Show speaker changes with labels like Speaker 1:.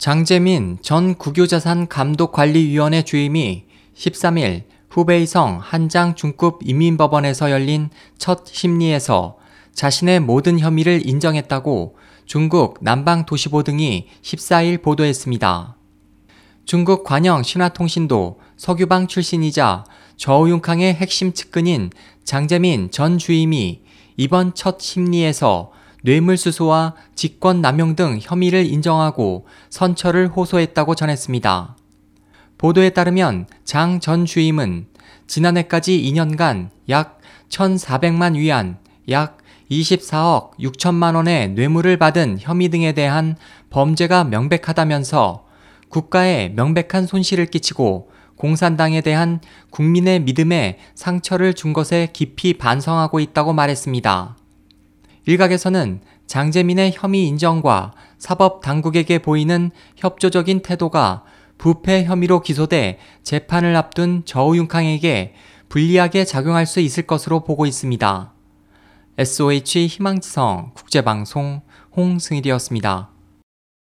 Speaker 1: 장재민 전 국유자산 감독관리위원회 주임이 13일 후베이성 한장 중급 인민법원에서 열린 첫 심리에서 자신의 모든 혐의를 인정했다고 중국 남방도시보 등이 14일 보도했습니다. 중국 관영 신화통신도 석유방 출신이자 저우융캉의 핵심 측근인 장재민 전 주임이 이번 첫 심리에서 뇌물수수와 직권남용 등 혐의를 인정하고 선처를 호소했다고 전했습니다. 보도에 따르면 장 전 주임은 지난해까지 2년간 약 1,400만 위안, 약 24억 6천만 원의 뇌물을 받은 혐의 등에 대한 범죄가 명백하다면서 국가에 명백한 손실을 끼치고 공산당에 대한 국민의 믿음에 상처를 준 것에 깊이 반성하고 있다고 말했습니다. 일각에서는 장재민의 혐의 인정과 사법 당국에게 보이는 협조적인 태도가 부패 혐의로 기소돼 재판을 앞둔 저우융캉에게 불리하게 작용할 수 있을 것으로 보고 있습니다. SOH 희망지성 국제방송 홍승일이었습니다.